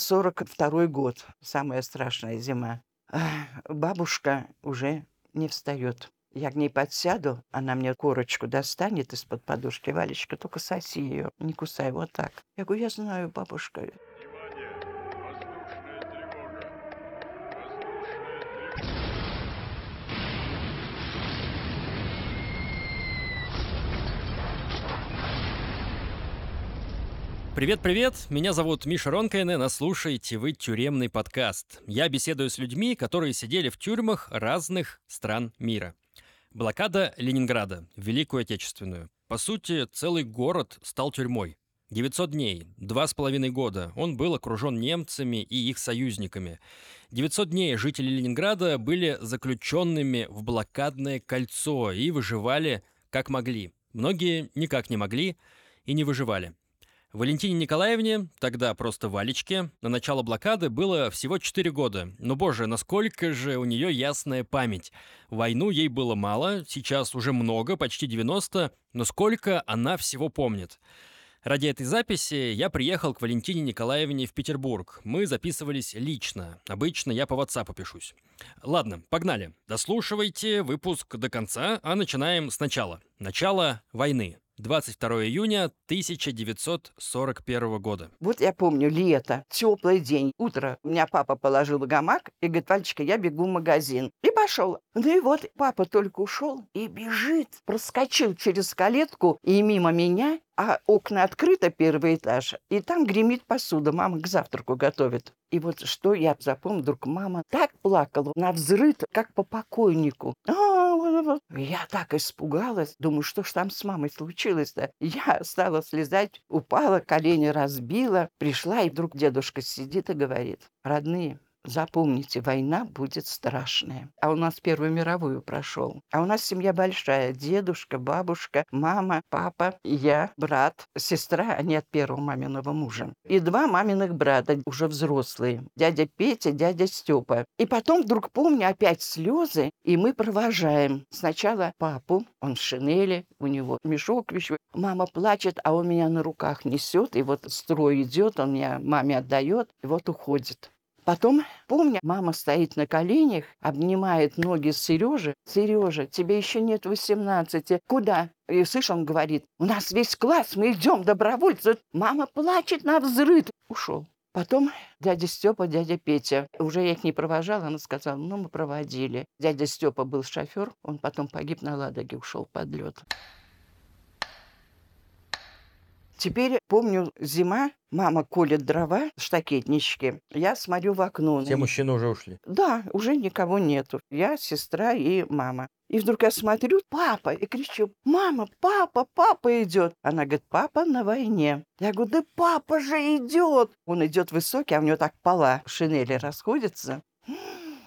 42 год, самая страшная зима. Бабушка уже не встает. Я к ней подсяду, она мне корочку достанет из-под подушки. Валечка, только соси ее, не кусай, вот так. Я говорю, я знаю, бабушка. Привет-привет, меня зовут Миша Ронкайне, а слушаете вы тюремный подкаст. Я беседую с людьми, которые сидели в тюрьмах разных стран мира. Блокада Ленинграда, Великую Отечественную. По сути, целый город стал тюрьмой. 900 дней, два с половиной года, он был окружен немцами и их союзниками. 900 дней жители Ленинграда были заключенными в блокадное кольцо и выживали как могли. Многие никак не могли и не выживали. Валентине Николаевне, тогда просто Валечке, на начало блокады было всего 4 года. Но, боже, насколько же у нее ясная память. Войну ей было мало, сейчас уже много, почти 90, но сколько она всего помнит. Ради этой записи я приехал к Валентине Николаевне в Петербург. Мы записывались лично. Обычно я по WhatsApp пишусь. Ладно, погнали. Дослушивайте выпуск до конца, а начинаем сначала. Начало войны. 22 июня 1941 года. Вот я помню лето, теплый день, утро. У меня папа положил гамак и говорит, Вальчика, я бегу в магазин. И пошел. Ну и вот папа только ушел и бежит. Проскочил через калетку и мимо меня, а окна открыто, первый этаж, и там гремит посуда. Мама к завтраку готовит. И вот что я запомнил, вдруг мама так плакала на взрыв, как по покойнику. А, я так испугалась. Думаю, что ж там с мамой случилось-то? Я стала слезать, упала, колени разбила. Пришла, и вдруг дедушка сидит и говорит, родные, Запомните, война будет страшная. А у нас Первую мировую прошел. А у нас семья большая. Дедушка, бабушка, мама, папа, я, брат, сестра, они от первого маминого мужа. И два маминых брата, уже взрослые. Дядя Петя, дядя Степа. И потом вдруг помню опять слезы, и мы провожаем. Сначала папу, он в шинели, у него мешок вещевой. Мама плачет, а он меня на руках несет, и вот строй идет, он меня маме отдает, и вот уходит. Потом, помню, мама стоит на коленях, обнимает ноги Сережи. Сережа, тебе еще нет 18. Куда? И слышь, он говорит, у нас весь класс, мы идем, добровольцы. Мама плачет на взрыв. Ушел. Потом дядя Степа, дядя Петя. Уже я их не провожала, она сказала, ну, мы проводили. Дядя Степа был шофер, он потом погиб на Ладоге, ушел под лед. Теперь помню, зима, мама колет дрова в штакетничке. Я смотрю в окно. Все мужчины уже ушли? Да, уже никого нету. Я, сестра и мама. И вдруг я смотрю, папа, и кричу, мама, папа, папа идет. Она говорит, папа на войне. Я говорю, да папа же идет. Он идет высокий, а у него так пола шинели расходятся.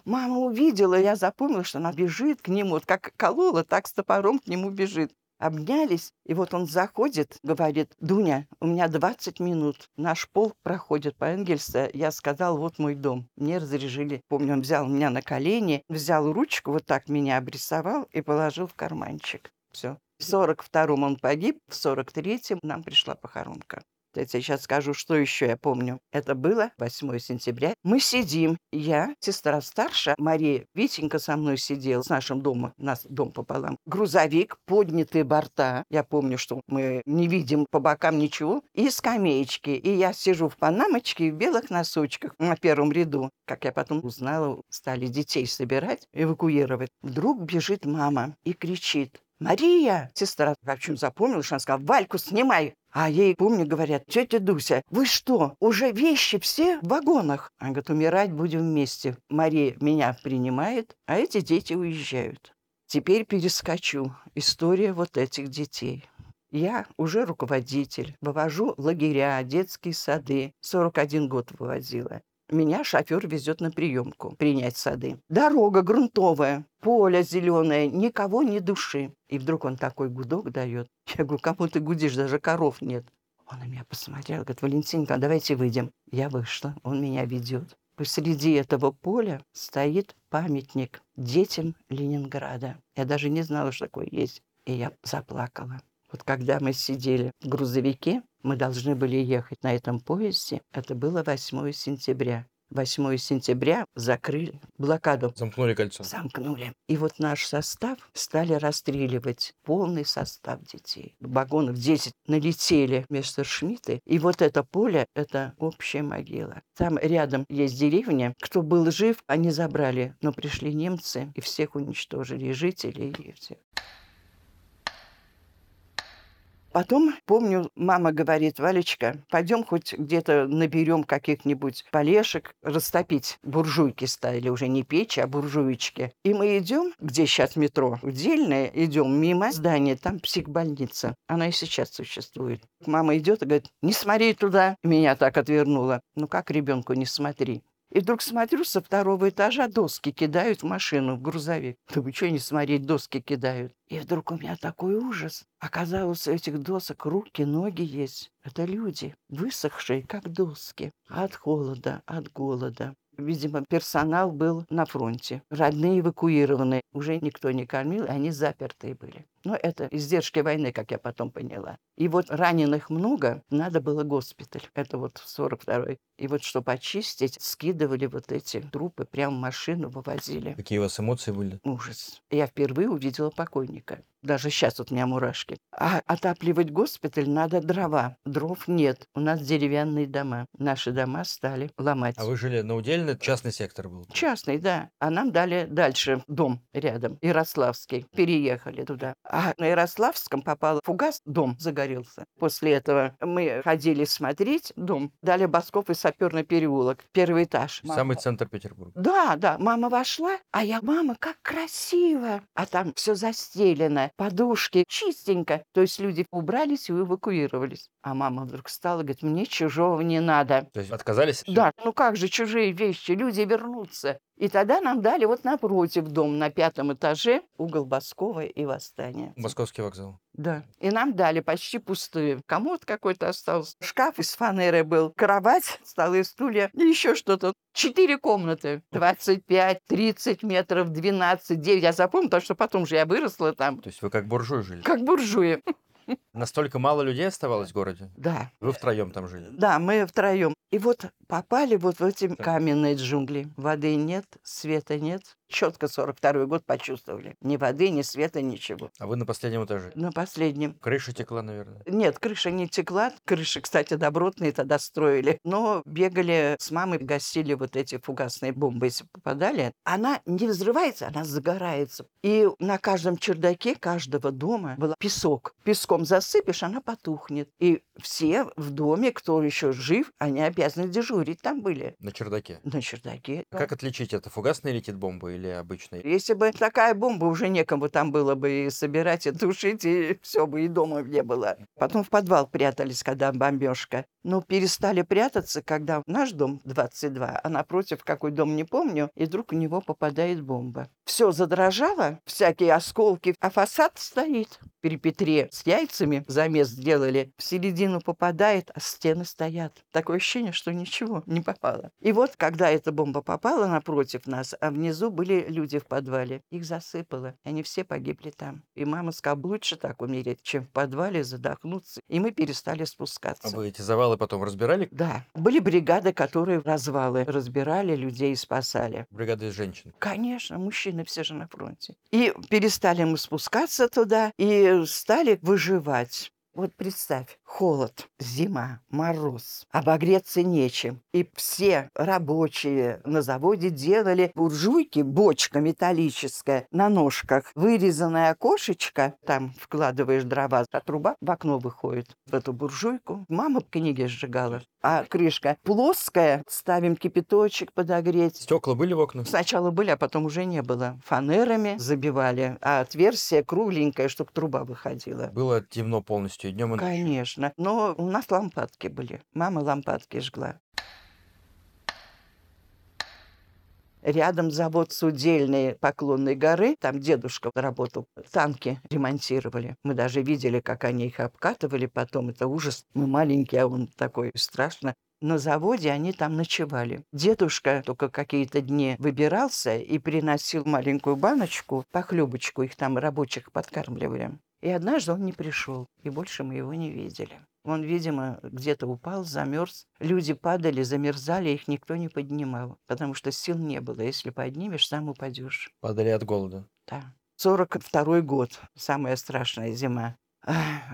Мама увидела, я запомнила, что она бежит к нему, вот как колола, так с топором к нему бежит обнялись, и вот он заходит, говорит, Дуня, у меня 20 минут, наш полк проходит по Энгельса. Я сказал, вот мой дом. Мне разрешили. Помню, он взял меня на колени, взял ручку, вот так меня обрисовал и положил в карманчик. Все. В 42-м он погиб, в 43-м нам пришла похоронка. Я сейчас скажу, что еще я помню. Это было 8 сентября. Мы сидим. Я, сестра старшая, Мария, Витенька со мной сидел с нашим домом. У нас дом пополам. Грузовик, поднятые борта. Я помню, что мы не видим по бокам ничего. И скамеечки. И я сижу в панамочке в белых носочках на первом ряду. Как я потом узнала, стали детей собирать, эвакуировать. Вдруг бежит мама и кричит. «Мария!» Сестра, в общем, запомнила, что она сказала, «Вальку снимай!» А ей, помню, говорят, тетя Дуся, вы что, уже вещи все в вагонах? Она говорит, умирать будем вместе. Мария меня принимает, а эти дети уезжают. Теперь перескочу. История вот этих детей. Я уже руководитель, вывожу лагеря, детские сады. 41 год вывозила. Меня шофер везет на приемку принять сады. Дорога грунтовая, поле зеленое, никого ни души. И вдруг он такой гудок дает. Я говорю, кому ты гудишь, даже коров нет. Он на меня посмотрел, говорит, Валентинка, давайте выйдем. Я вышла, он меня ведет. Посреди этого поля стоит памятник детям Ленинграда. Я даже не знала, что такое есть. И я заплакала. Вот когда мы сидели в грузовике, мы должны были ехать на этом поезде. Это было 8 сентября. 8 сентября закрыли блокаду. Замкнули кольцо. Замкнули. И вот наш состав стали расстреливать. Полный состав детей. Вагонов 10 налетели вместо Шмидты. И вот это поле — это общая могила. Там рядом есть деревня. Кто был жив, они забрали. Но пришли немцы и всех уничтожили. И жителей, и всех. Потом, помню, мама говорит, Валечка, пойдем хоть где-то наберем каких-нибудь полешек, растопить. Буржуйки ставили уже не печи, а буржуечки. И мы идем, где сейчас метро, удельное, идем мимо здания, там психбольница. Она и сейчас существует. Мама идет и говорит, не смотри туда. Меня так отвернула. Ну как ребенку не смотри? И вдруг смотрю, со второго этажа доски кидают в машину, в грузовик. Думаю, что не смотреть, доски кидают. И вдруг у меня такой ужас. Оказалось, у этих досок руки, ноги есть. Это люди, высохшие, как доски. От холода, от голода. Видимо, персонал был на фронте. Родные эвакуированы. Уже никто не кормил, они запертые были. Но это издержки войны, как я потом поняла. И вот раненых много, надо было госпиталь. Это вот 42-й. И вот, чтобы очистить, скидывали вот эти трупы, прямо в машину вывозили. Какие у вас эмоции были? Ужас. Я впервые увидела покойника. Даже сейчас вот у меня мурашки. А отапливать госпиталь надо дрова. Дров нет. У нас деревянные дома. Наши дома стали ломать. А вы жили на удельно? Частный сектор был? Частный, да. А нам дали дальше дом рядом, Ярославский. Переехали туда. А на Ярославском попал фугас, дом загорелся. После этого мы ходили смотреть дом. Дали Босков и саперный переулок. Первый этаж. Самый центр Петербурга. Да, да. Мама вошла, а я, мама, как красиво. А там все застелено, подушки, чистенько. То есть люди убрались и эвакуировались. А мама вдруг встала и говорит, мне чужого не надо. То есть отказались? Да, ну как же чужие вещи, люди вернутся. И тогда нам дали вот напротив дом на пятом этаже угол Боскова и Восстания. Московский вокзал. Да. И нам дали почти пустые. Комод какой-то остался. Шкаф из фанеры был. Кровать, столы, стулья и еще что-то. Четыре комнаты. 25, 30 метров, 12, 9. Я запомнила, потому что потом же я выросла там. То есть вы как буржуй жили? Как буржуи. Настолько мало людей оставалось в городе? Да. Вы втроем там жили? Да, мы втроем. И вот попали вот в эти каменные джунгли. Воды нет, света нет. Четко 42 год почувствовали. Ни воды, ни света, ничего. А вы на последнем этаже? На последнем. Крыша текла, наверное? Нет, крыша не текла. Крыши, кстати, добротные тогда строили. Но бегали с мамой, гасили вот эти фугасные бомбы, если попадали. Она не взрывается, она загорается. И на каждом чердаке каждого дома был песок. Песком засыпешь, она потухнет. И все в доме, кто еще жив, они обязаны дежурить там были. На чердаке? На чердаке. А как отличить, это фугасная летит бомба или обычная? Если бы такая бомба, уже некому там было бы и собирать, и тушить, и все бы, и дома не было. Потом в подвал прятались, когда бомбежка. Но перестали прятаться, когда наш дом 22, а напротив какой дом не помню, и вдруг у него попадает бомба. Все задрожало, всякие осколки, а фасад стоит. При Петре с яйцами замес сделали, в середину попадает, а стены стоят. Такое ощущение, что ничего не попало. И вот, когда эта бомба попала напротив нас, а внизу были люди в подвале, их засыпало, они все погибли там. И мама сказала, лучше так умереть, чем в подвале задохнуться. И мы перестали спускаться. А вы эти завалы потом разбирали? Да. Были бригады, которые развалы разбирали, людей спасали. Бригады из женщин? Конечно, мужчины все же на фронте. И перестали мы спускаться туда, и стали выживать. Вот представь, холод, зима, мороз, обогреться нечем. И все рабочие на заводе делали буржуйки, бочка металлическая на ножках, вырезанное окошечко, там вкладываешь дрова, а труба в окно выходит в эту буржуйку. Мама книги сжигала, а крышка плоская, ставим кипяточек подогреть. Стекла были в окнах? Сначала были, а потом уже не было. Фанерами забивали, а отверстие кругленькое, чтобы труба выходила. Было темно полностью и днем? Конечно. Но у нас лампадки были. Мама лампадки жгла. Рядом завод Судельной Поклонной горы, там дедушка работал, танки ремонтировали. Мы даже видели, как они их обкатывали потом. Это ужас. Мы маленькие, а он такой страшно. На заводе они там ночевали. Дедушка только какие-то дни выбирался и приносил маленькую баночку, похлебочку, их там рабочих подкармливали. И однажды он не пришел, и больше мы его не видели. Он, видимо, где-то упал, замерз. Люди падали, замерзали, их никто не поднимал, потому что сил не было. Если поднимешь, сам упадешь. Падали от голода. Да. 42 год, самая страшная зима.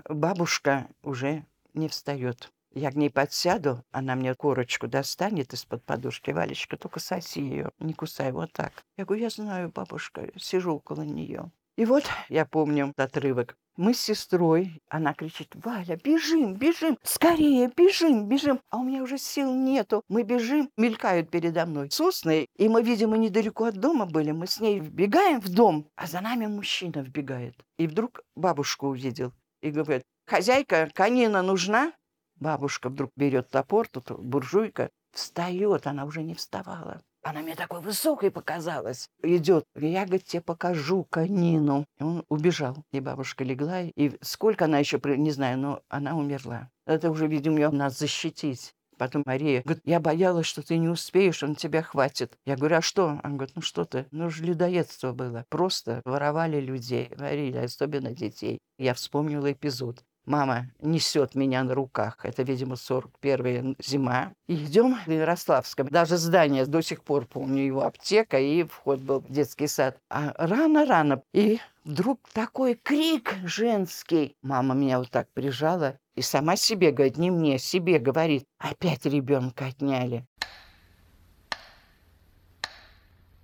Бабушка уже не встает. Я к ней подсяду, она мне корочку достанет из-под подушки. Валечка, только соси ее, не кусай, вот так. Я говорю, я знаю, бабушка, сижу около нее. И вот я помню отрывок. Мы с сестрой, она кричит, Валя, бежим, бежим, скорее, бежим, бежим. А у меня уже сил нету. Мы бежим, мелькают передо мной сосны, и мы, видимо, недалеко от дома были. Мы с ней вбегаем в дом, а за нами мужчина вбегает. И вдруг бабушку увидел и говорит, хозяйка, конина нужна? Бабушка вдруг берет топор, тут буржуйка, встает, она уже не вставала. Она мне такой высокой показалась. Идет. Я, говорит, тебе покажу конину. И он убежал. И бабушка легла. И сколько она еще, не знаю, но она умерла. Это уже, видимо, нас защитить. Потом Мария говорит, я боялась, что ты не успеешь, он тебя хватит. Я говорю, а что? Он говорит, ну что ты? Ну же людоедство было. Просто воровали людей, варили, особенно детей. Я вспомнила эпизод. Мама несет меня на руках. Это, видимо, 41-я зима. И идем в Ярославском. Даже здание до сих пор помню его аптека и вход был в детский сад. А рано-рано. И вдруг такой крик женский. Мама меня вот так прижала и сама себе говорит, не мне, себе говорит. Опять ребенка отняли.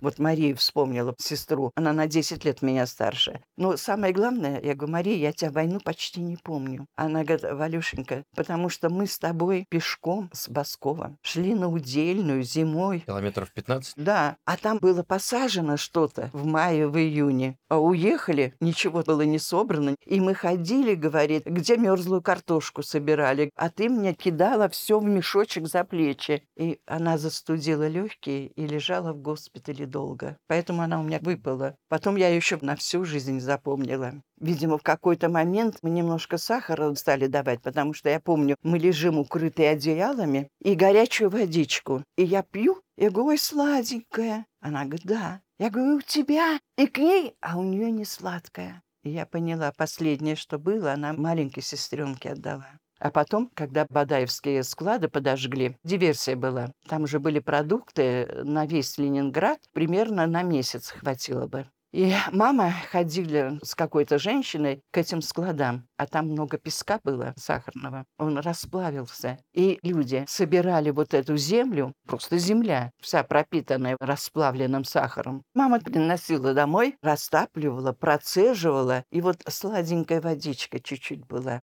Вот Мария вспомнила сестру. Она на 10 лет меня старше. Но самое главное, я говорю, Мария, я тебя войну почти не помню. Она говорит, Валюшенька, потому что мы с тобой пешком с Баскова шли на удельную зимой. Километров 15? Да. А там было посажено что-то в мае, в июне. А уехали, ничего было не собрано. И мы ходили, говорит, где мерзлую картошку собирали. А ты мне кидала все в мешочек за плечи. И она застудила легкие и лежала в госпитале долго. Поэтому она у меня выпала. Потом я еще на всю жизнь запомнила. Видимо, в какой-то момент мы немножко сахара стали давать, потому что я помню, мы лежим укрытые одеялами и горячую водичку. И я пью, и говорю, ой, сладенькая. Она говорит, да. Я говорю, у тебя и к ней, а у нее не сладкая. И я поняла, последнее, что было, она маленькой сестренке отдала. А потом, когда Бадаевские склады подожгли, диверсия была. Там уже были продукты на весь Ленинград, примерно на месяц хватило бы. И мама ходили с какой-то женщиной к этим складам, а там много песка было сахарного. Он расплавился. И люди собирали вот эту землю, просто земля, вся пропитанная расплавленным сахаром. Мама приносила домой, растапливала, процеживала, и вот сладенькая водичка чуть-чуть была.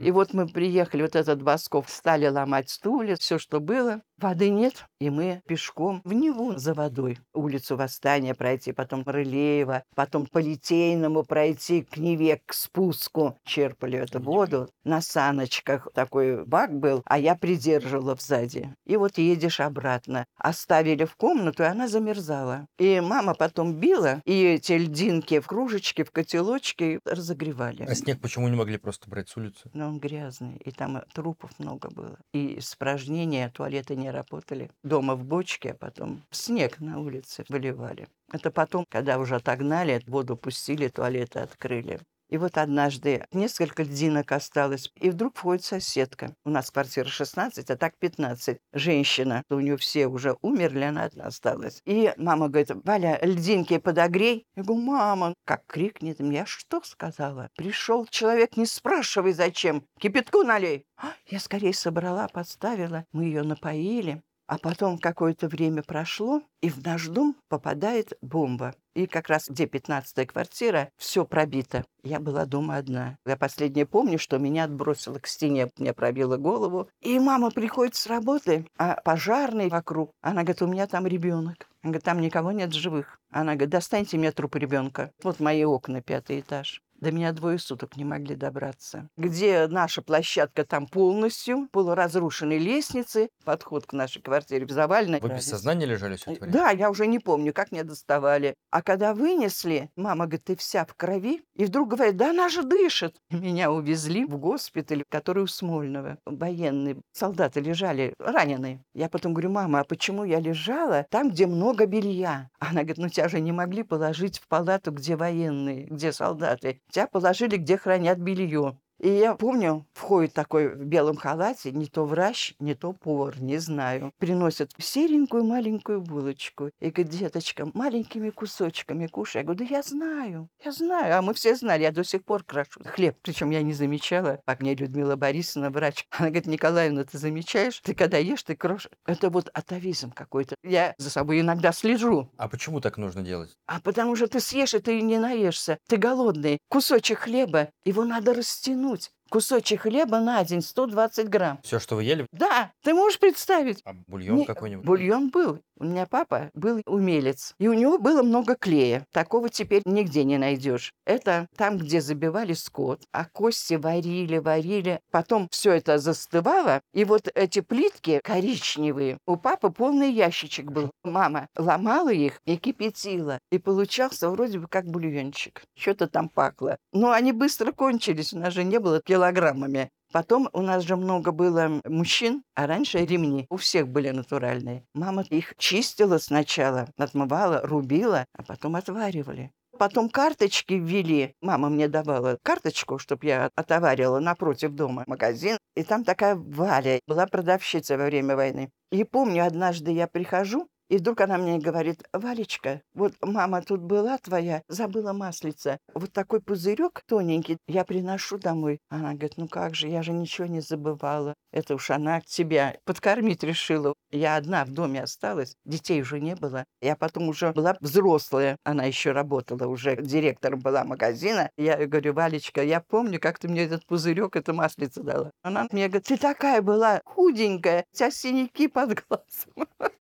И вот мы приехали, вот этот Басков, стали ломать стулья, все, что было. Воды нет, и мы пешком в Неву за водой. Улицу Восстания пройти, потом Рылеева, потом по Литейному пройти к Неве, к спуску. Черпали эту воду. На саночках такой бак был, а я придерживала сзади. И вот едешь обратно. Оставили в комнату, и она замерзала. И мама потом била, и эти льдинки в кружечке, в котелочке разогревали. А снег почему не могли просто брать с улицы? Но он грязный, и там трупов много было. И испражнения, туалеты не работали. Дома в бочке, а потом снег на улице выливали. Это потом, когда уже отогнали, воду пустили, туалеты открыли. И вот однажды несколько льдинок осталось, и вдруг входит соседка. У нас квартира 16, а так 15. Женщина. У нее все уже умерли, она одна осталась. И мама говорит, Валя, льдинки подогрей. Я говорю, мама, как крикнет. Я что сказала? Пришел человек, не спрашивай зачем. Кипятку налей. «А, я скорее собрала, подставила. Мы ее напоили. А потом какое-то время прошло, и в наш дом попадает бомба. И как раз где 15-я квартира, все пробито. Я была дома одна. Я последнее помню, что меня отбросило к стене, мне пробило голову. И мама приходит с работы, а пожарный вокруг. Она говорит, у меня там ребенок. Она говорит, там никого нет живых. Она говорит, достаньте мне труп ребенка. Вот мои окна, пятый этаж. До меня двое суток не могли добраться. Где наша площадка, там полностью полуразрушенные лестницы, подход к нашей квартире завалено. Вы без сознания лежали все это время? Да, я уже не помню, как меня доставали. А когда вынесли, мама говорит, ты вся в крови. И вдруг говорит, да она же дышит. Меня увезли в госпиталь, который у Смольного. Военные солдаты лежали раненые. Я потом говорю, мама, а почему я лежала там, где много белья? Она говорит, ну тебя же не могли положить в палату, где военные, где солдаты. Тебя положили, где хранят белье. И я помню, входит такой в белом халате, не то врач, не то повар, не знаю. Приносят серенькую маленькую булочку. И говорит, деточка, маленькими кусочками кушай. Я говорю, да я знаю, я знаю. А мы все знали, я до сих пор крашу хлеб. Причем я не замечала, как мне Людмила Борисовна, врач. Она говорит, Николаевна, ты замечаешь? Ты когда ешь, ты крошишь. Это вот атовизм какой-то. Я за собой иногда слежу. А почему так нужно делать? А потому что ты съешь, и ты не наешься. Ты голодный. Кусочек хлеба, его надо растянуть растянуть кусочек хлеба на день 120 грамм. Все, что вы ели? Да, ты можешь представить? А бульон Не, какой-нибудь? Бульон был. У меня папа был умелец, и у него было много клея. Такого теперь нигде не найдешь. Это там, где забивали скот, а кости варили, варили. Потом все это застывало, и вот эти плитки коричневые, у папы полный ящичек был. Мама ломала их и кипятила, и получался вроде бы как бульончик. Что-то там пахло. Но они быстро кончились, у нас же не было килограммами. Потом у нас же много было мужчин, а раньше ремни. У всех были натуральные. Мама их чистила сначала, отмывала, рубила, а потом отваривали. Потом карточки ввели. Мама мне давала карточку, чтобы я отоварила напротив дома магазин. И там такая Валя была продавщица во время войны. И помню, однажды я прихожу, и вдруг она мне говорит, Валечка, вот мама тут была твоя, забыла маслица. Вот такой пузырек тоненький я приношу домой. Она говорит, ну как же, я же ничего не забывала. Это уж она тебя подкормить решила. Я одна в доме осталась, детей уже не было. Я потом уже была взрослая. Она еще работала уже, директором была магазина. Я говорю, Валечка, я помню, как ты мне этот пузырек, это маслица дала. Она мне говорит, ты такая была худенькая, у тебя синяки под глазом.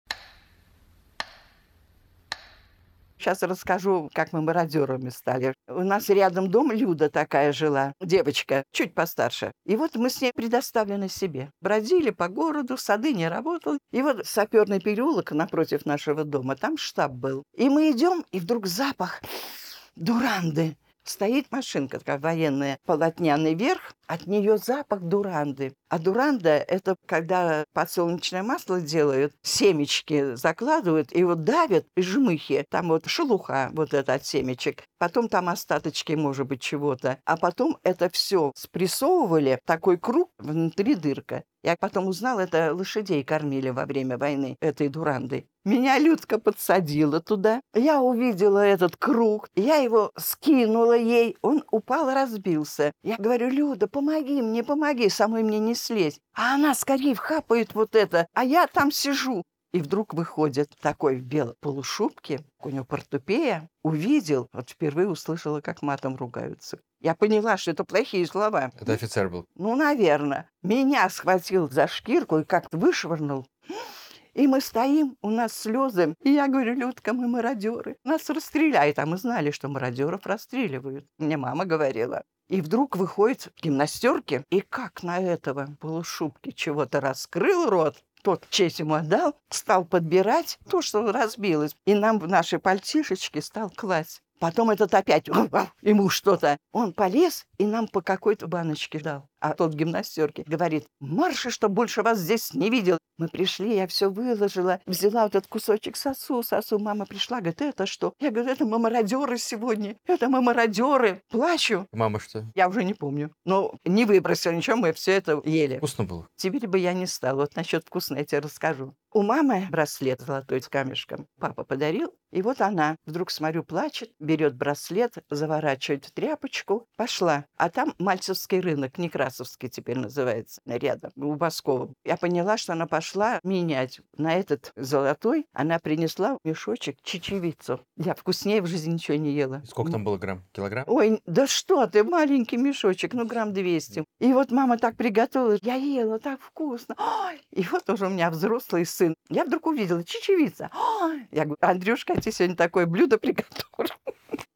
Сейчас расскажу, как мы мародерами стали. У нас рядом дом Люда такая жила, девочка, чуть постарше. И вот мы с ней предоставлены себе. Бродили по городу, сады не работал. И вот саперный переулок напротив нашего дома, там штаб был. И мы идем, и вдруг запах дуранды. Стоит машинка такая военная, полотняный верх, от нее запах дуранды. А дуранда – это когда подсолнечное масло делают, семечки закладывают и вот давят и жмыхи. Там вот шелуха вот это от семечек. Потом там остаточки, может быть, чего-то. А потом это все спрессовывали, такой круг, внутри дырка. Я потом узнал, это лошадей кормили во время войны этой дурандой. Меня Людка подсадила туда. Я увидела этот круг. Я его скинула ей. Он упал, разбился. Я говорю, Люда, помоги мне, помоги. Самой мне не слезть. А она скорее вхапает вот это. А я там сижу. И вдруг выходит такой в белой полушубке, у него портупея, увидел, вот впервые услышала, как матом ругаются. Я поняла, что это плохие слова. Это офицер был? Ну, наверное. Меня схватил за шкирку и как-то вышвырнул. И мы стоим, у нас слезы. И я говорю, Людка, мы мародеры. Нас расстреляют. А мы знали, что мародеров расстреливают. Мне мама говорила. И вдруг выходит в гимнастерке, и как на этого полушубки чего-то раскрыл рот, тот честь ему отдал, стал подбирать то, что разбилось, и нам в наши пальтишечки стал класть. Потом этот опять ему что-то. Он полез и нам по какой-то баночке дал. А тот гимнастерки говорит, марши, что больше вас здесь не видел. Мы пришли, я все выложила, взяла вот этот кусочек сосу, сосу. Мама пришла, говорит, это что? Я говорю, это мы мародеры сегодня, это мы мародеры. Плачу. Мама что? Я уже не помню. Но не выбросила ничего, мы все это ели. Вкусно было? Теперь бы я не стала. Вот насчет вкусно я тебе расскажу. У мамы браслет золотой с камешком. Папа подарил. И вот она, вдруг смотрю, плачет, берет браслет, заворачивает в тряпочку, пошла. А там Мальцевский рынок, Некрасовский теперь называется, рядом, у Баскова. Я поняла, что она пошла менять. На этот золотой она принесла мешочек чечевицу. Я вкуснее в жизни ничего не ела. Сколько там было грамм? Килограмм? Ой, да что ты, маленький мешочек, ну грамм 200. И вот мама так приготовила, я ела так вкусно. Ой! И вот уже у меня взрослый сын. Я вдруг увидела чечевица. Ой! Я говорю, Андрюшка, я тебе сегодня такое блюдо приготовлю.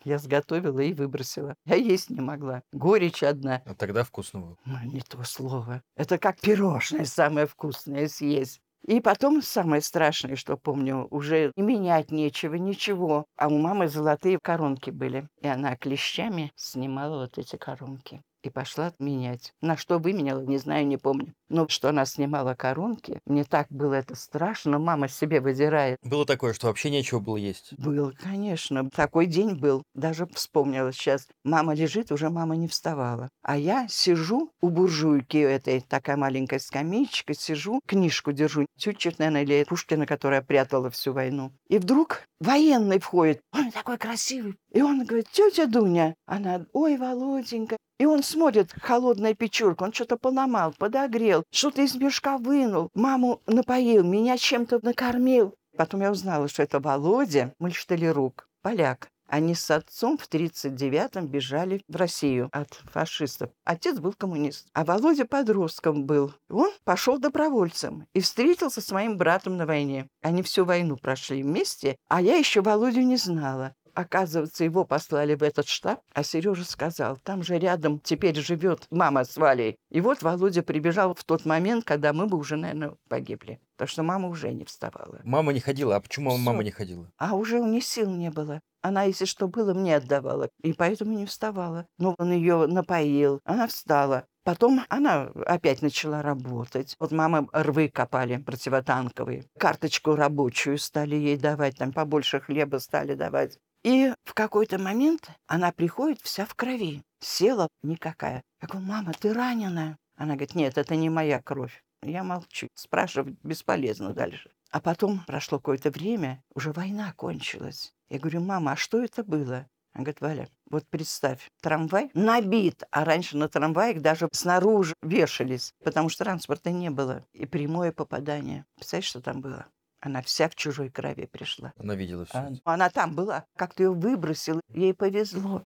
Я сготовила и выбросила. Я есть не могла. Горечь одна. А тогда вкусно было. Ну, не то слово. Это как пирожное самое вкусное съесть. И потом самое страшное, что помню, уже и менять нечего, ничего. А у мамы золотые коронки были. И она клещами снимала вот эти коронки и пошла менять. На что выменяла, не знаю, не помню. Но что она снимала коронки, мне так было это страшно, мама себе выдирает. Было такое, что вообще нечего было есть? Было, конечно. Такой день был. Даже вспомнила сейчас. Мама лежит, уже мама не вставала. А я сижу у буржуйки этой, такая маленькая скамеечка, сижу, книжку держу. Тютчев, наверное, или Пушкина, которая прятала всю войну. И вдруг военный входит. Он такой красивый. И он говорит, тетя Дуня. Она, ой, Володенька, и он смотрит, холодная печурка, он что-то поломал, подогрел, что-то из мешка вынул, маму напоил, меня чем-то накормил. Потом я узнала, что это Володя Мальшталерук, поляк. Они с отцом в 39-м бежали в Россию от фашистов. Отец был коммунист, а Володя подростком был. Он пошел добровольцем и встретился с моим братом на войне. Они всю войну прошли вместе, а я еще Володю не знала. Оказывается, его послали в этот штаб, а Сережа сказал, там же рядом теперь живет мама с Валей. И вот Володя прибежал в тот момент, когда мы бы уже, наверное, погибли. Потому что мама уже не вставала. Мама не ходила. А почему Всё. мама не ходила? А уже у нее сил не было. Она, если что было, мне отдавала. И поэтому не вставала. Но он ее напоил. Она встала. Потом она опять начала работать. Вот мама рвы копали противотанковые. Карточку рабочую стали ей давать. Там побольше хлеба стали давать. И в какой-то момент она приходит вся в крови. Села никакая. Я говорю, мама, ты ранена? Она говорит, нет, это не моя кровь. Я молчу. Спрашивать бесполезно дальше. А потом прошло какое-то время, уже война кончилась. Я говорю, мама, а что это было? Она говорит, Валя, вот представь, трамвай набит, а раньше на трамваях даже снаружи вешались, потому что транспорта не было. И прямое попадание. Представляешь, что там было? Она вся в чужой крови пришла. Она видела все. А, Она там была, как-то ее выбросил, ей повезло.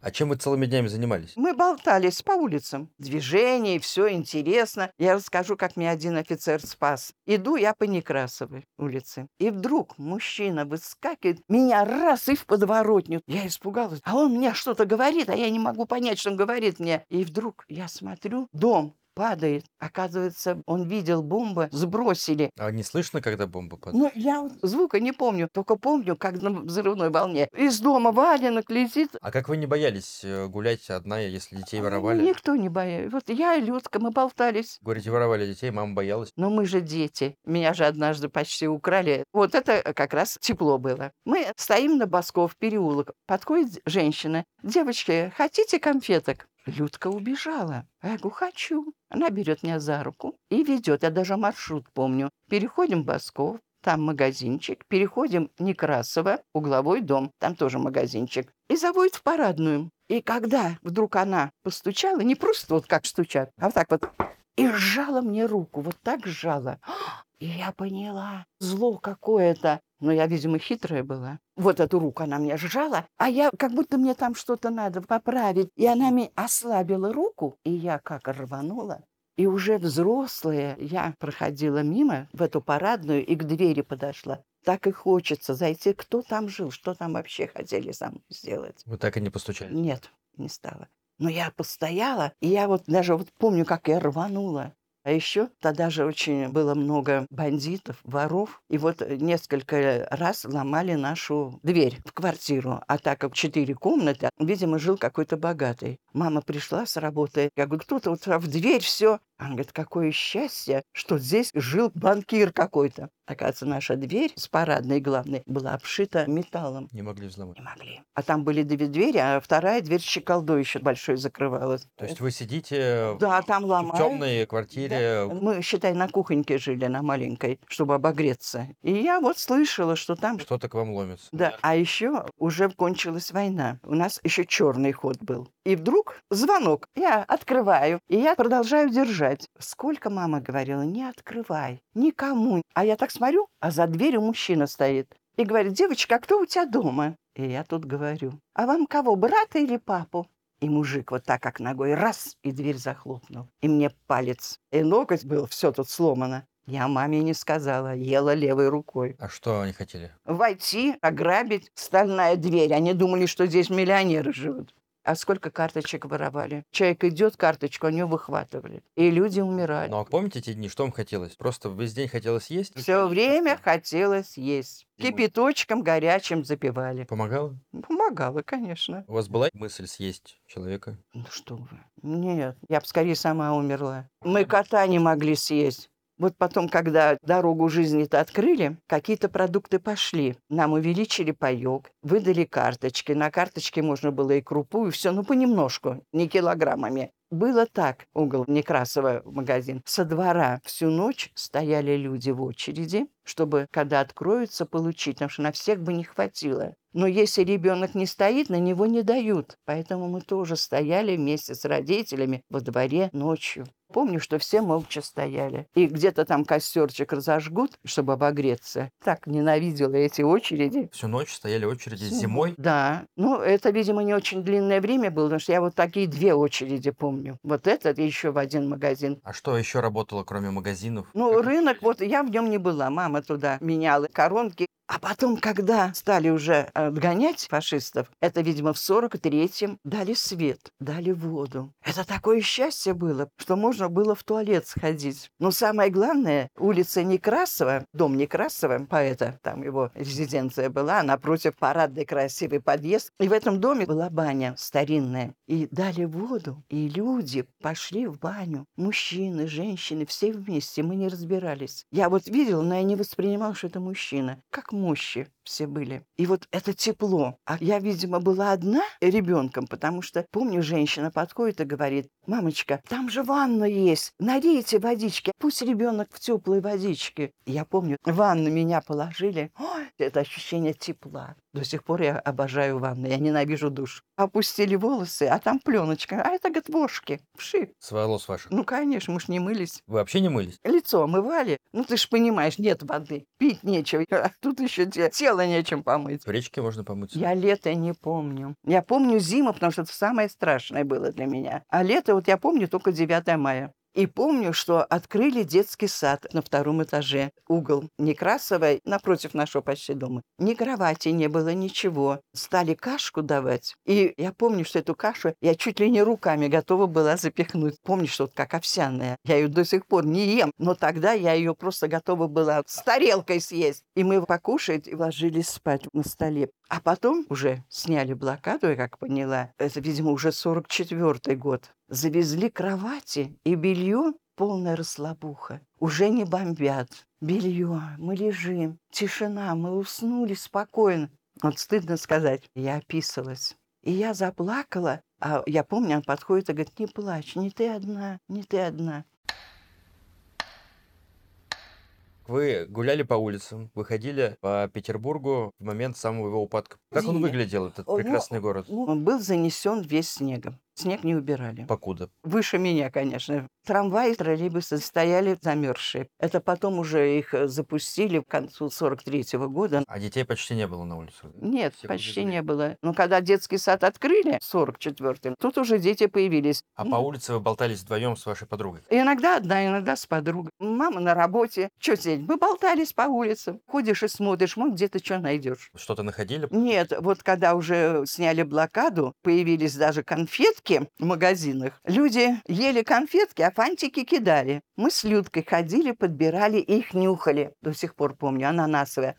А чем вы целыми днями занимались? Мы болтались по улицам. Движение, все интересно. Я расскажу, как меня один офицер спас. Иду я по Некрасовой улице. И вдруг мужчина выскакивает, меня раз и в подворотню. Я испугалась. А он мне что-то говорит, а я не могу понять, что он говорит мне. И вдруг я смотрю, дом падает. Оказывается, он видел бомбы, сбросили. А не слышно, когда бомба падает? Ну, я звука не помню, только помню, как на взрывной волне. Из дома валенок летит. А как вы не боялись э, гулять одна, если детей воровали? Никто не боялся. Вот я и Людка, мы болтались. Говорите, воровали детей, мама боялась. Но мы же дети. Меня же однажды почти украли. Вот это как раз тепло было. Мы стоим на Босков переулок. Подходит женщина. Девочки, хотите конфеток? Людка убежала. А я говорю, хочу. Она берет меня за руку и ведет. Я даже маршрут помню. Переходим Босков, там магазинчик. Переходим Некрасово, угловой дом. Там тоже магазинчик. И заводит в парадную. И когда вдруг она постучала, не просто вот как стучат, а вот так вот, и сжала мне руку, вот так сжала. И я поняла, зло какое-то. Но я, видимо, хитрая была. Вот эту руку она мне сжала, а я, как будто мне там что-то надо поправить. И она мне ослабила руку, и я как рванула. И уже взрослая я проходила мимо в эту парадную и к двери подошла. Так и хочется зайти, кто там жил, что там вообще хотели со мной сделать. Вы так и не постучали? Нет, не стала. Но я постояла, и я вот даже вот помню, как я рванула. А еще тогда же очень было много бандитов, воров. И вот несколько раз ломали нашу дверь в квартиру. А так как четыре комнаты, видимо, жил какой-то богатый. Мама пришла с работы. Я говорю, кто-то вот в дверь все. Она говорит, какое счастье, что здесь жил банкир какой-то. Оказывается, наша дверь с парадной главной была обшита металлом. Не могли взломать. Не могли. А там были две двери, а вторая дверь щеколдой еще большой закрывалась. То есть вы сидите Да, там в ломают. темной квартире. Мы, считай, на кухоньке жили, на маленькой, чтобы обогреться. И я вот слышала, что там... Что-то к вам ломится. Да, а еще уже кончилась война. У нас еще черный ход был. И вдруг звонок. Я открываю, и я продолжаю держать. Сколько мама говорила, не открывай, никому. А я так смотрю, а за дверью мужчина стоит. И говорит, девочка, а кто у тебя дома? И я тут говорю, а вам кого, брата или папу? И мужик вот так, как ногой, раз, и дверь захлопнул. И мне палец. И ноготь был, все тут сломано. Я маме не сказала, ела левой рукой. А что они хотели? Войти, ограбить, стальная дверь. Они думали, что здесь миллионеры живут. А сколько карточек воровали? Человек идет, карточку, они выхватывали. И люди умирали. Ну а помните эти дни, что вам хотелось? Просто весь день хотелось есть? Все время хотелось есть. Кипяточком горячим запивали. Помогало? Помогало, конечно. У вас была мысль съесть человека? Ну что вы. Нет, я бы скорее сама умерла. Мы кота не могли съесть. Вот потом, когда дорогу жизни-то открыли, какие-то продукты пошли. Нам увеличили паёк, выдали карточки. На карточке можно было и крупу, и все, ну, понемножку, не килограммами. Было так, угол Некрасова магазин. Со двора всю ночь стояли люди в очереди, чтобы, когда откроются, получить, потому что на всех бы не хватило. Но если ребенок не стоит, на него не дают. Поэтому мы тоже стояли вместе с родителями во дворе ночью. Помню, что все молча стояли. И где-то там костерчик разожгут, чтобы обогреться. Так ненавидела эти очереди. Всю ночь стояли очереди Всю зимой? Да. Ну, это, видимо, не очень длинное время было, потому что я вот такие две очереди помню. Вот этот и еще в один магазин. А что еще работало, кроме магазинов? Ну, Как- рынок, вот я в нем не была. Мама туда меняла коронки. А потом, когда стали уже отгонять фашистов, это, видимо, в 43-м дали свет, дали воду. Это такое счастье было, что можно было в туалет сходить. Но самое главное, улица Некрасова, дом Некрасова, поэта, там его резиденция была, напротив парадный красивый подъезд. И в этом доме была баня старинная. И дали воду, и люди пошли в баню. Мужчины, женщины, все вместе, мы не разбирались. Я вот видела, но я не воспринимала, что это мужчина. Как мощи все были. И вот это тепло. А я, видимо, была одна ребенком, потому что, помню, женщина подходит и говорит, мамочка, там же ванна есть, налейте водички, пусть ребенок в теплой водичке. Я помню, в ванну меня положили. Ой, это ощущение тепла. До сих пор я обожаю ванну, я ненавижу душ. Опустили волосы, а там пленочка, а это, говорит, вошки, вши. С волос ваших? Ну, конечно, мы ж не мылись. Вы вообще не мылись? Лицо омывали. Ну, ты ж понимаешь, нет воды, пить нечего. А тут еще те- тело нечем помыть. В речке можно помыться? Я лето не помню. Я помню зиму, потому что это самое страшное было для меня. А лето вот я помню только 9 мая. И помню, что открыли детский сад на втором этаже. Угол Некрасовой, напротив нашего почти дома. Ни кровати не было, ничего. Стали кашку давать. И я помню, что эту кашу я чуть ли не руками готова была запихнуть. Помню, что вот как овсяная. Я ее до сих пор не ем, но тогда я ее просто готова была с тарелкой съесть. И мы покушать и ложились спать на столе. А потом уже сняли блокаду, я как поняла. Это, видимо, уже 44-й год. Завезли кровати и белье, полная расслабуха. Уже не бомбят. Белье, мы лежим, тишина, мы уснули спокойно. Вот стыдно сказать, я описалась. И я заплакала, а я помню, он подходит и говорит, не плачь, не ты одна, не ты одна. Вы гуляли по улицам, выходили по Петербургу в момент самого его упадка. Как он выглядел, этот ну, прекрасный город? Ну, Он был занесен весь снегом. Снег не убирали. Покуда? Выше меня, конечно. Трамваи, троллейбусы стояли замерзшие. Это потом уже их э, запустили к концу 43 года. А детей почти не было на улице? Нет, Все почти не было. Но когда детский сад открыли, 44-м, тут уже дети появились. А Ну, по улице вы болтались вдвоем с вашей подругой? Иногда одна, иногда с подругой. Мама на работе. Что сидеть? Мы болтались по улицам. Ходишь и смотришь, может, где-то что найдешь. Что-то находили? Нет, вот когда уже сняли блокаду, появились даже конфетки в магазинах. Люди ели конфетки, а фантики кидали. Мы с Людкой ходили, подбирали и их нюхали. До сих пор помню, ананасовые.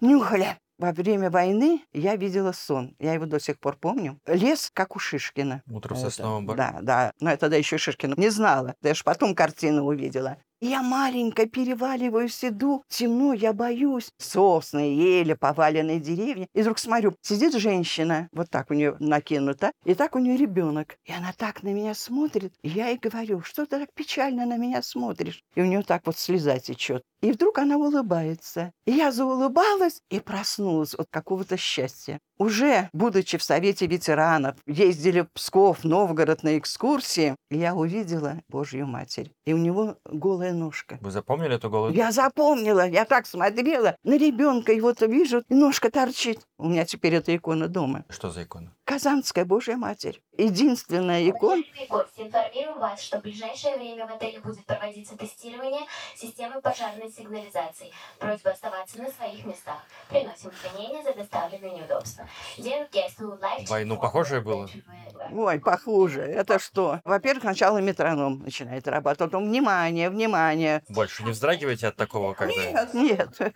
Нюхали. Во время войны я видела сон. Я его до сих пор помню. Лес, как у Шишкина. Утром в сосновом бару? Да, да. Но я тогда еще Шишкина не знала. Я ж потом картину увидела. Я маленькая, переваливаюсь, иду, темно, я боюсь. Сосны, ели, поваленные деревья. И вдруг смотрю, сидит женщина, вот так у нее накинута, и так у нее ребенок. И она так на меня смотрит. И я ей говорю, что ты так печально на меня смотришь? И у нее так вот слеза течет. И вдруг она улыбается. И я заулыбалась и проснулась от какого-то счастья. Уже, будучи в Совете ветеранов, ездили в Псков, Новгород на экскурсии, я увидела Божью Матерь. И у него голая ножка. Вы запомнили эту голую? Я запомнила, я так смотрела на ребенка, и вот вижу, и ножка торчит. У меня теперь эта икона дома. Что за икона? Казанская Божья Матерь. Единственная икона. Уважаемые гости, информируем вас, что в ближайшее время в отеле будет проводиться тестирование системы пожарной сигнализации. Просьба оставаться на своих местах. Приносим извинения за доставленные неудобства. Войну похожее было? Ой, похуже. Это что? Во-первых, сначала метроном начинает работать. Потом внимание, внимание. Больше не вздрагиваете от такого, когда... Нет, нет.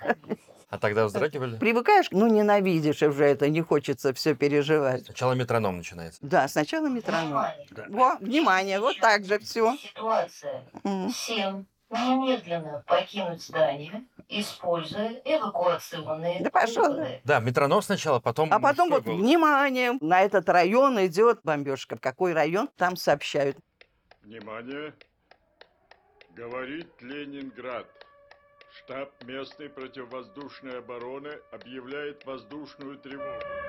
А тогда вздрагивали? Привыкаешь, ну ненавидишь уже это, не хочется все переживать. Сначала метроном начинается. Да, сначала метроном. Внимание! Во, внимание, вот так же все. Ситуация. М. Всем немедленно покинуть здание, используя эвакуационные Да пошел. Да, метроном сначала, потом... А потом вот, голос. внимание, на этот район идет бомбежка. В какой район, там сообщают. Внимание! Говорит Ленинград. Штаб местной противовоздушной обороны объявляет воздушную тревогу.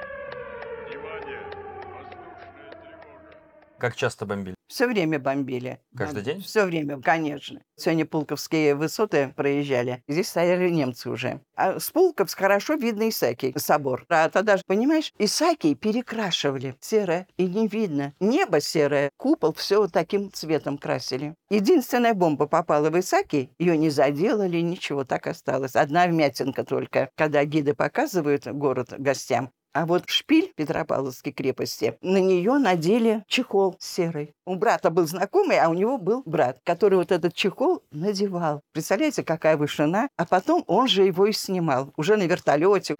Как часто бомбили? Все время бомбили. Каждый день? Все время, конечно. Сегодня Пулковские высоты проезжали. Здесь стояли немцы уже. А с Пулковск хорошо видно Исаки, собор. А тогда же, понимаешь, Исаки перекрашивали. Серое. И не видно. Небо серое. Купол все вот таким цветом красили. Единственная бомба попала в Исаки. Ее не заделали, ничего, так осталось. Одна вмятинка только. Когда гиды показывают город гостям, а вот шпиль Петропавловской крепости, на нее надели чехол серый. У брата был знакомый, а у него был брат, который вот этот чехол надевал. Представляете, какая вышина? А потом он же его и снимал, уже на вертолете.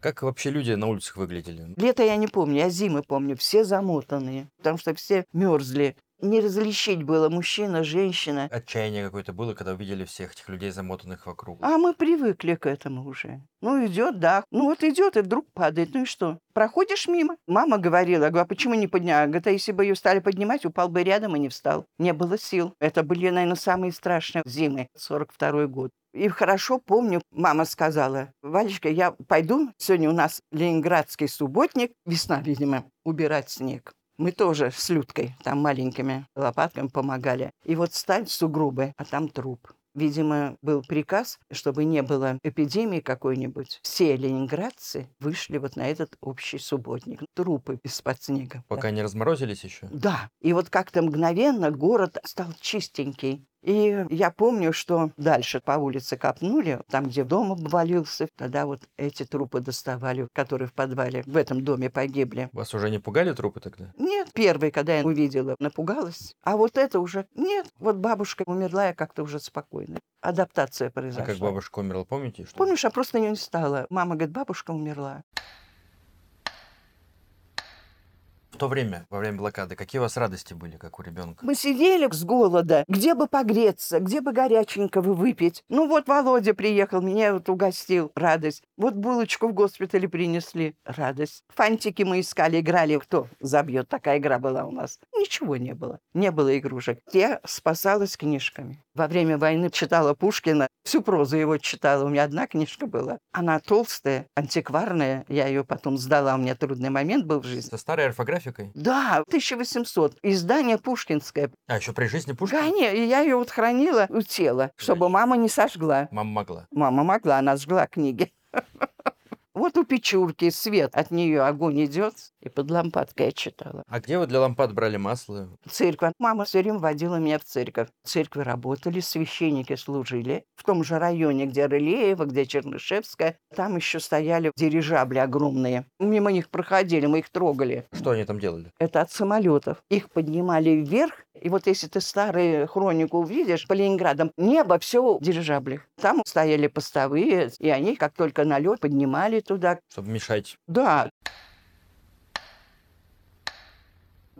Как вообще люди на улицах выглядели? Лето я не помню, а зимы помню, все замотанные, потому что все мерзли. Не различить было мужчина, женщина. Отчаяние какое-то было, когда увидели всех этих людей, замотанных вокруг. А мы привыкли к этому уже. Ну, идет, да. Ну, вот идет и вдруг падает. Ну и что? Проходишь мимо. Мама говорила, говорю, а почему не подняла? Говорит, а если бы ее стали поднимать, упал бы рядом и не встал. Не было сил. Это были, наверное, самые страшные зимы. 42 год. И хорошо помню, мама сказала, Валечка, я пойду, сегодня у нас ленинградский субботник, весна, видимо, убирать снег. Мы тоже с Людкой там маленькими лопатками помогали. И вот стать сугробы, а там труп. Видимо, был приказ, чтобы не было эпидемии какой-нибудь. Все ленинградцы вышли вот на этот общий субботник. Трупы из-под снега. Пока не разморозились еще? Да, и вот как-то мгновенно город стал чистенький. И я помню, что дальше по улице копнули, там, где дом обвалился, тогда вот эти трупы доставали, которые в подвале в этом доме погибли. Вас уже не пугали трупы тогда? Нет, первый, когда я увидела, напугалась. А вот это уже... Нет, вот бабушка умерла, я как-то уже спокойно. Адаптация А произошла. как бабушка умерла, помните? Что? Помнишь, а просто ее не стало. Мама говорит, бабушка умерла. В то время, во время блокады, какие у вас радости были, как у ребенка? Мы сидели с голода, где бы погреться, где бы горяченького выпить. Ну вот Володя приехал, меня вот угостил. Радость. Вот булочку в госпитале принесли. Радость. Фантики мы искали, играли. Кто забьет? Такая игра была у нас. Ничего не было. Не было игрушек. Я спасалась книжками. Во время войны читала Пушкина. Всю прозу его читала. У меня одна книжка была. Она толстая, антикварная. Я ее потом сдала. У меня трудный момент был в жизни. Со старой орфографикой? Да, 1800. Издание Пушкинское. А, еще при жизни Пушкина? Конечно, я ее вот хранила у тела, чтобы мама не сожгла. Мама могла. Мама могла, она сжгла книги. Вот у Печурки свет, от нее огонь идет, и под лампадкой я читала. А где вы для лампад брали масло? Церковь. Мама все время водила меня в церковь. В церкви работали, священники служили. В том же районе, где Рылеева, где Чернышевская, там еще стояли дирижабли огромные. Мимо них проходили, мы их трогали. Что они там делали? Это от самолетов. Их поднимали вверх, и вот если ты старую хронику увидишь по Ленинградам, небо все в дирижаблях. Там стояли постовые, и они, как только на лед, поднимали туда. Чтобы мешать. Да.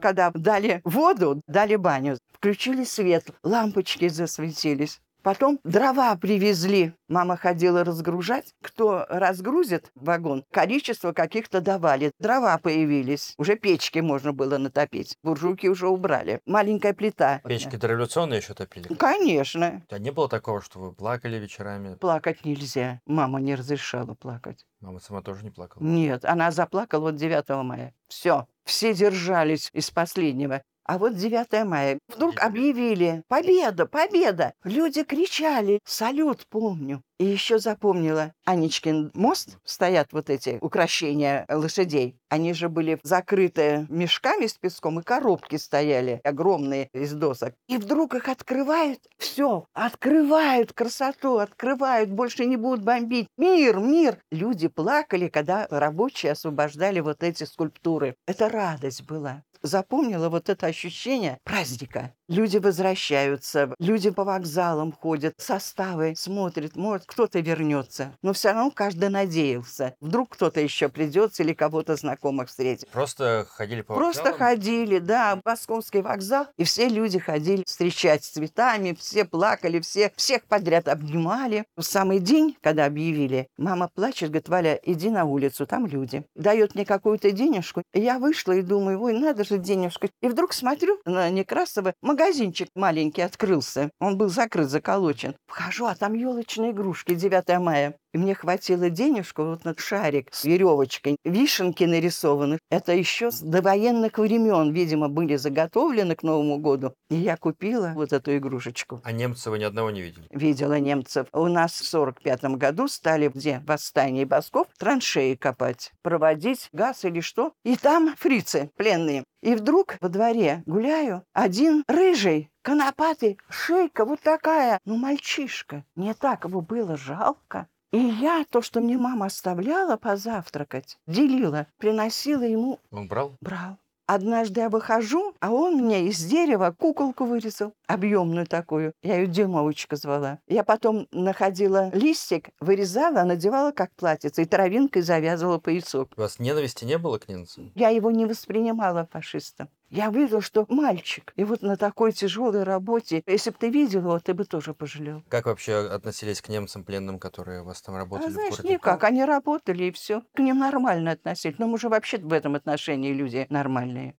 Когда дали воду, дали баню, включили свет, лампочки засветились. Потом дрова привезли. Мама ходила разгружать. Кто разгрузит вагон, количество каких-то давали. Дрова появились. Уже печки можно было натопить. Буржуйки уже убрали. Маленькая плита. Печки дореволюционные еще топили? Конечно. А не было такого, что вы плакали вечерами? Плакать нельзя. Мама не разрешала плакать. Мама сама тоже не плакала? Нет, она заплакала вот 9 мая. Все. Все держались из последнего. А вот 9 мая. Вдруг объявили «Победа! Победа!» Люди кричали. Салют помню. И еще запомнила Анечкин мост, стоят вот эти украшения лошадей. Они же были закрыты мешками с песком, и коробки стояли огромные из досок. И вдруг их открывают, все, открывают красоту, открывают, больше не будут бомбить. Мир, мир! Люди плакали, когда рабочие освобождали вот эти скульптуры. Это радость была запомнила вот это ощущение праздника. Люди возвращаются, люди по вокзалам ходят, составы смотрят, может, кто-то вернется. Но все равно каждый надеялся. Вдруг кто-то еще придется или кого-то знакомых встретит. Просто ходили по Просто вокзалам? ходили, да, Московский вокзал, и все люди ходили встречать с цветами, все плакали, все, всех подряд обнимали. В самый день, когда объявили, мама плачет, говорит, Валя, иди на улицу, там люди. Дает мне какую-то денежку. Я вышла и думаю, ой, надо же денежку. И вдруг смотрю на Некрасова, магазинчик маленький открылся. Он был закрыт, заколочен. Вхожу, а там елочные игрушки 9 мая. И мне хватило денежку вот на шарик с веревочкой. Вишенки нарисованы. Это еще с довоенных времен, видимо, были заготовлены к Новому году. И я купила вот эту игрушечку. А немцы вы ни одного не видели? Видела немцев. У нас в 45 году стали, где восстание босков, траншеи копать, проводить газ или что. И там фрицы пленные. И вдруг во дворе гуляю, один рыжий, конопатый, шейка вот такая. Ну, мальчишка. Мне так его было жалко. И я то, что мне мама оставляла позавтракать, делила, приносила ему, Он брал? брал. Однажды я выхожу, а он мне из дерева куколку вырезал, объемную такую. Я ее Дюймовочка звала. Я потом находила листик, вырезала, надевала как платьице и травинкой завязывала поясок. У вас ненависти не было к немцам? Я его не воспринимала фашистом. Я видела, что мальчик. И вот на такой тяжелой работе, если бы ты видел его, ты бы тоже пожалел. Как вообще относились к немцам пленным, которые у вас там работали А знаешь, никак. Они работали, и все. К ним нормально относились. Но мы же вообще в этом отношении люди нормальные.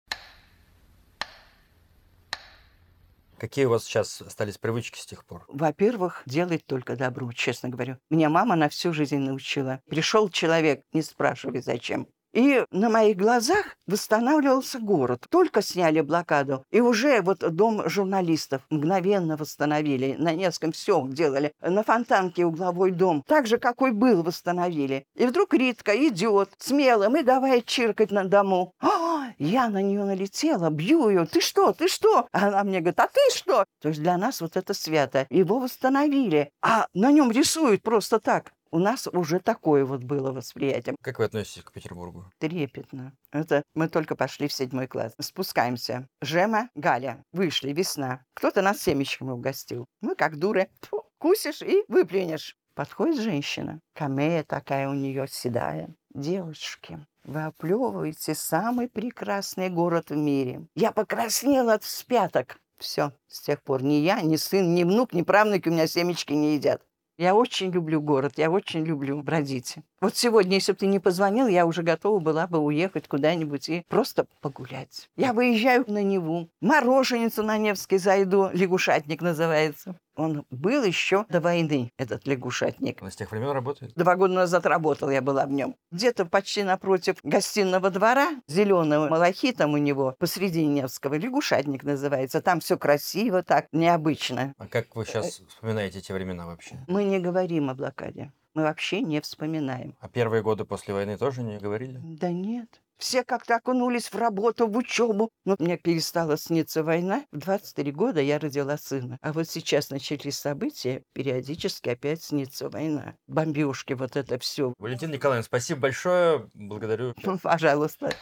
Какие у вас сейчас остались привычки с тех пор? Во-первых, делать только добро, честно говорю. Меня мама на всю жизнь научила. Пришел человек, не спрашивай зачем. И на моих глазах восстанавливался город. Только сняли блокаду, и уже вот дом журналистов мгновенно восстановили. На Невском все делали. На Фонтанке угловой дом. Так же, какой был, восстановили. И вдруг Ритка идет смелым и давай чиркать на дому. А, я на нее налетела, бью ее. Ты что, ты что? Она мне говорит, а ты что? То есть для нас вот это свято. Его восстановили. А на нем рисуют просто так. У нас уже такое вот было восприятие. Как вы относитесь к Петербургу? Трепетно. Это мы только пошли в седьмой класс. Спускаемся. Жема, Галя. Вышли, весна. Кто-то нас семечками угостил. Мы как дуры. Фу, кусишь и выплюнешь. Подходит женщина. Камея такая у нее седая. Девушки, вы оплевываете самый прекрасный город в мире. Я покраснела от вспяток. Все, с тех пор ни я, ни сын, ни внук, ни правнуки у меня семечки не едят. Я очень люблю город, я очень люблю бродить. Вот сегодня, если бы ты не позвонил, я уже готова была бы уехать куда-нибудь и просто погулять. Я выезжаю на Неву, мороженицу на Невский зайду, лягушатник называется. Он был еще до войны, этот лягушатник. Он с тех времен работает? Два года назад работал я была в нем. Где-то почти напротив гостиного двора, зеленого малахитом у него, посреди Невского, лягушатник называется. Там все красиво, так, необычно. А как вы сейчас вспоминаете эти времена вообще? Мы не говорим о блокаде. Мы вообще не вспоминаем. А первые годы после войны тоже не говорили? Да нет. Все как-то окунулись в работу, в учебу. Но мне перестала сниться война. В 23 года я родила сына. А вот сейчас начались события, периодически опять снится война. Бомбежки, вот это все. Валентин Николаевна, спасибо большое. Благодарю. Пожалуйста.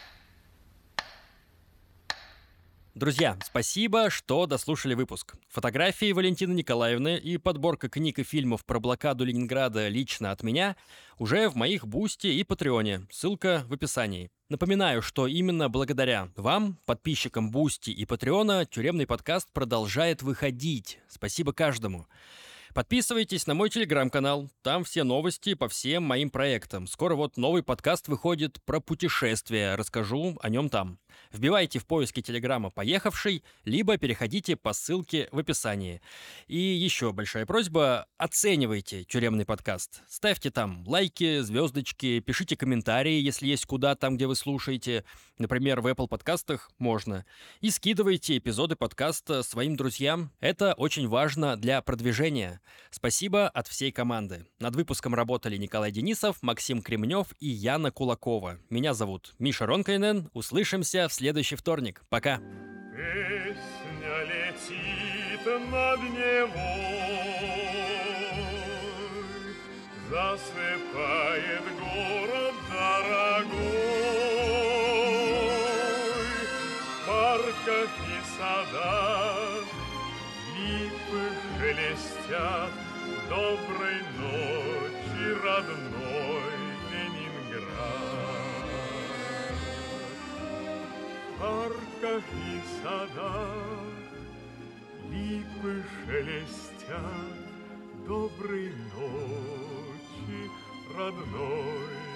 Друзья, спасибо, что дослушали выпуск. Фотографии Валентины Николаевны и подборка книг и фильмов про блокаду Ленинграда лично от меня уже в моих Бусти и Патреоне. Ссылка в описании. Напоминаю, что именно благодаря вам, подписчикам Бусти и Патреона, тюремный подкаст продолжает выходить. Спасибо каждому. Подписывайтесь на мой телеграм-канал, там все новости по всем моим проектам. Скоро вот новый подкаст выходит про путешествия, расскажу о нем там. Вбивайте в поиске Телеграма «Поехавший», либо переходите по ссылке в описании. И еще большая просьба – оценивайте тюремный подкаст. Ставьте там лайки, звездочки, пишите комментарии, если есть куда там, где вы слушаете. Например, в Apple подкастах можно. И скидывайте эпизоды подкаста своим друзьям. Это очень важно для продвижения. Спасибо от всей команды. Над выпуском работали Николай Денисов, Максим Кремнев и Яна Кулакова. Меня зовут Миша Ронкайнен. В следующий вторник. Пока. Песня летит над Невой, засыпает город дорогой. В парках и садах липы шелестят, доброй ночи, родной Ленинград. Парках и садах липы шелестят, доброй ночи, родной.